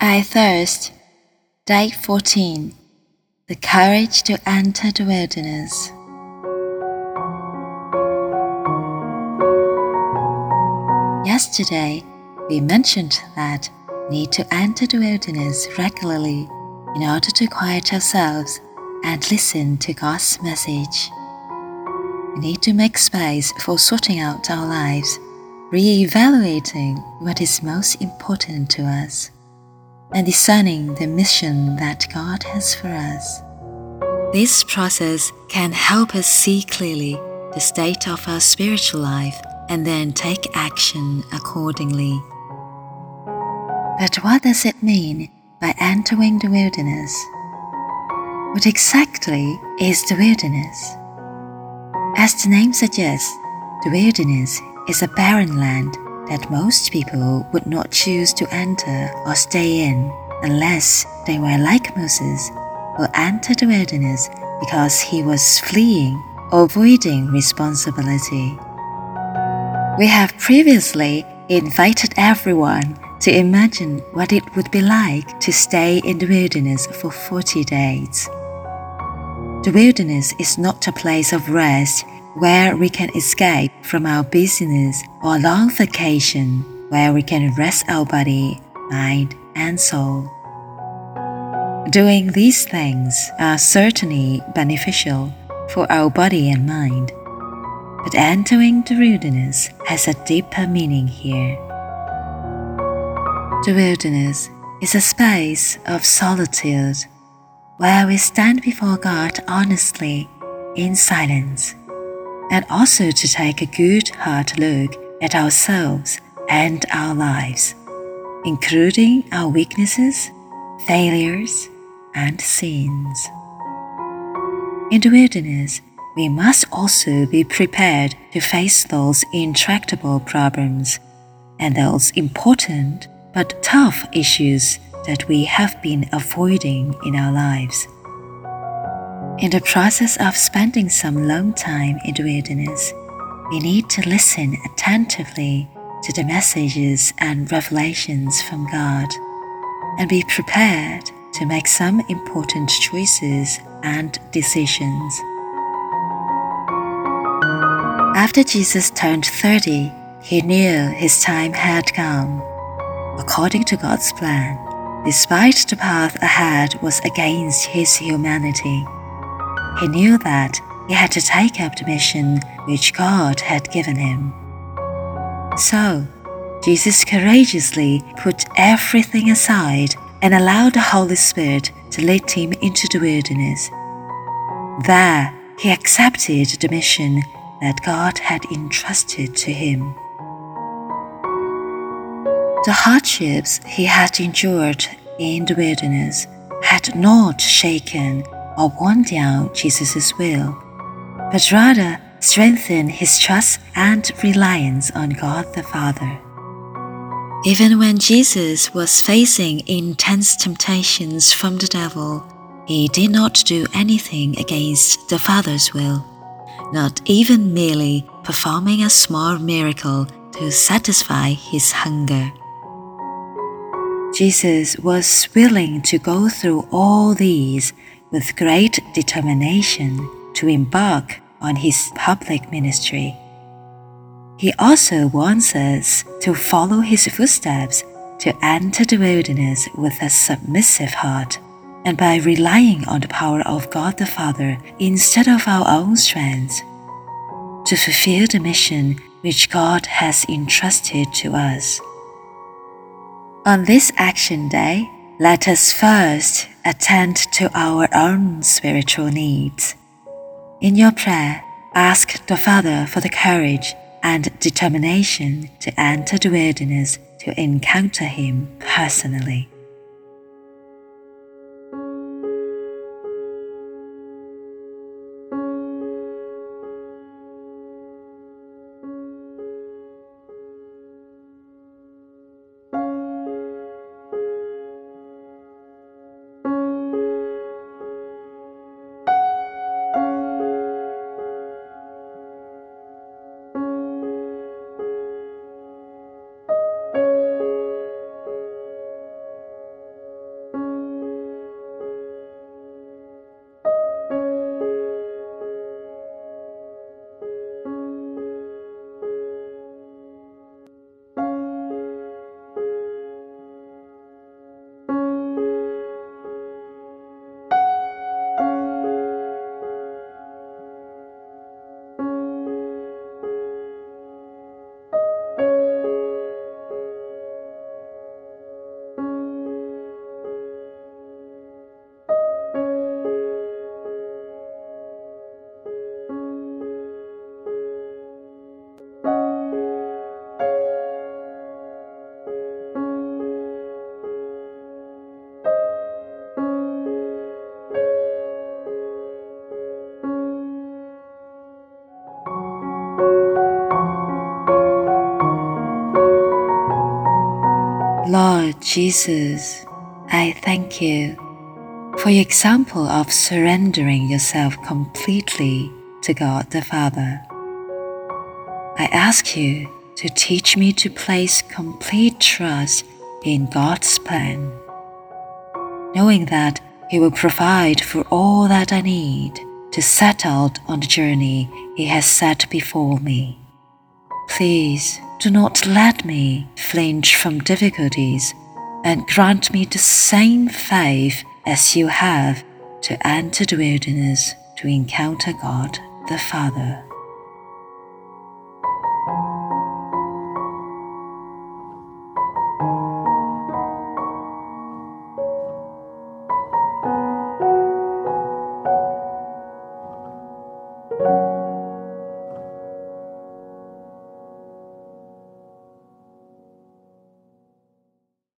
I Thirst, Day 14 The Courage to Enter the Wilderness. Yesterday, we mentioned that need to enter the wilderness regularly in order to quiet ourselves and listen to God's message. We need to make space for sorting out our lives, re evaluating what is most important to us and discerning the mission that God has for us. This process can help us see clearly the state of our spiritual life and then take action accordingly. But what does it mean by entering the wilderness? What exactly is the wilderness? As the name suggests, the wilderness is a barren land that most people would not choose to enter or stay in unless they were like Moses, who entered the wilderness because he was fleeing avoiding responsibility. We have previously invited everyone to imagine what it would be like to stay in the wilderness for 40 days. The wilderness is not a place of rest where we can escape from our business or a long vacation where we can rest our body, mind, and soul. Doing these things are certainly beneficial for our body and mind, but entering the wilderness has a deeper meaning here. The wilderness is a space of solitude where we stand before God honestly in silence and also to take a good hard look at ourselves and our lives, including our weaknesses, failures, and sins. In the wilderness, we must also be prepared to face those intractable problems and those important but tough issues that we have been avoiding in our lives. In the process of spending some long time in the wilderness, we need to listen attentively to the messages and revelations from God and be prepared to make some important choices and decisions. After Jesus turned 30, he knew his time had come. According to God's plan, despite the path ahead was against his humanity he knew that he had to take up the mission which God had given him. So, Jesus courageously put everything aside and allowed the Holy Spirit to lead him into the wilderness. There, he accepted the mission that God had entrusted to him. The hardships he had endured in the wilderness had not shaken or worn down Jesus' will, but rather strengthen his trust and reliance on God the Father. Even when Jesus was facing intense temptations from the devil, he did not do anything against the Father's will, not even merely performing a small miracle to satisfy his hunger. Jesus was willing to go through all these with great determination to embark on his public ministry. He also wants us to follow his footsteps to enter the wilderness with a submissive heart and by relying on the power of God the Father instead of our own strength to fulfill the mission which God has entrusted to us. On this action day, let us first attend to our own spiritual needs. In your prayer, ask the Father for the courage and determination to enter the wilderness to encounter Him personally. Jesus, I thank you for your example of surrendering yourself completely to God the Father. I ask you to teach me to place complete trust in God's plan, knowing that He will provide for all that I need to set out on the journey He has set before me. Please do not let me flinch from difficulties and grant me the same faith as you have to enter the wilderness to encounter God the Father.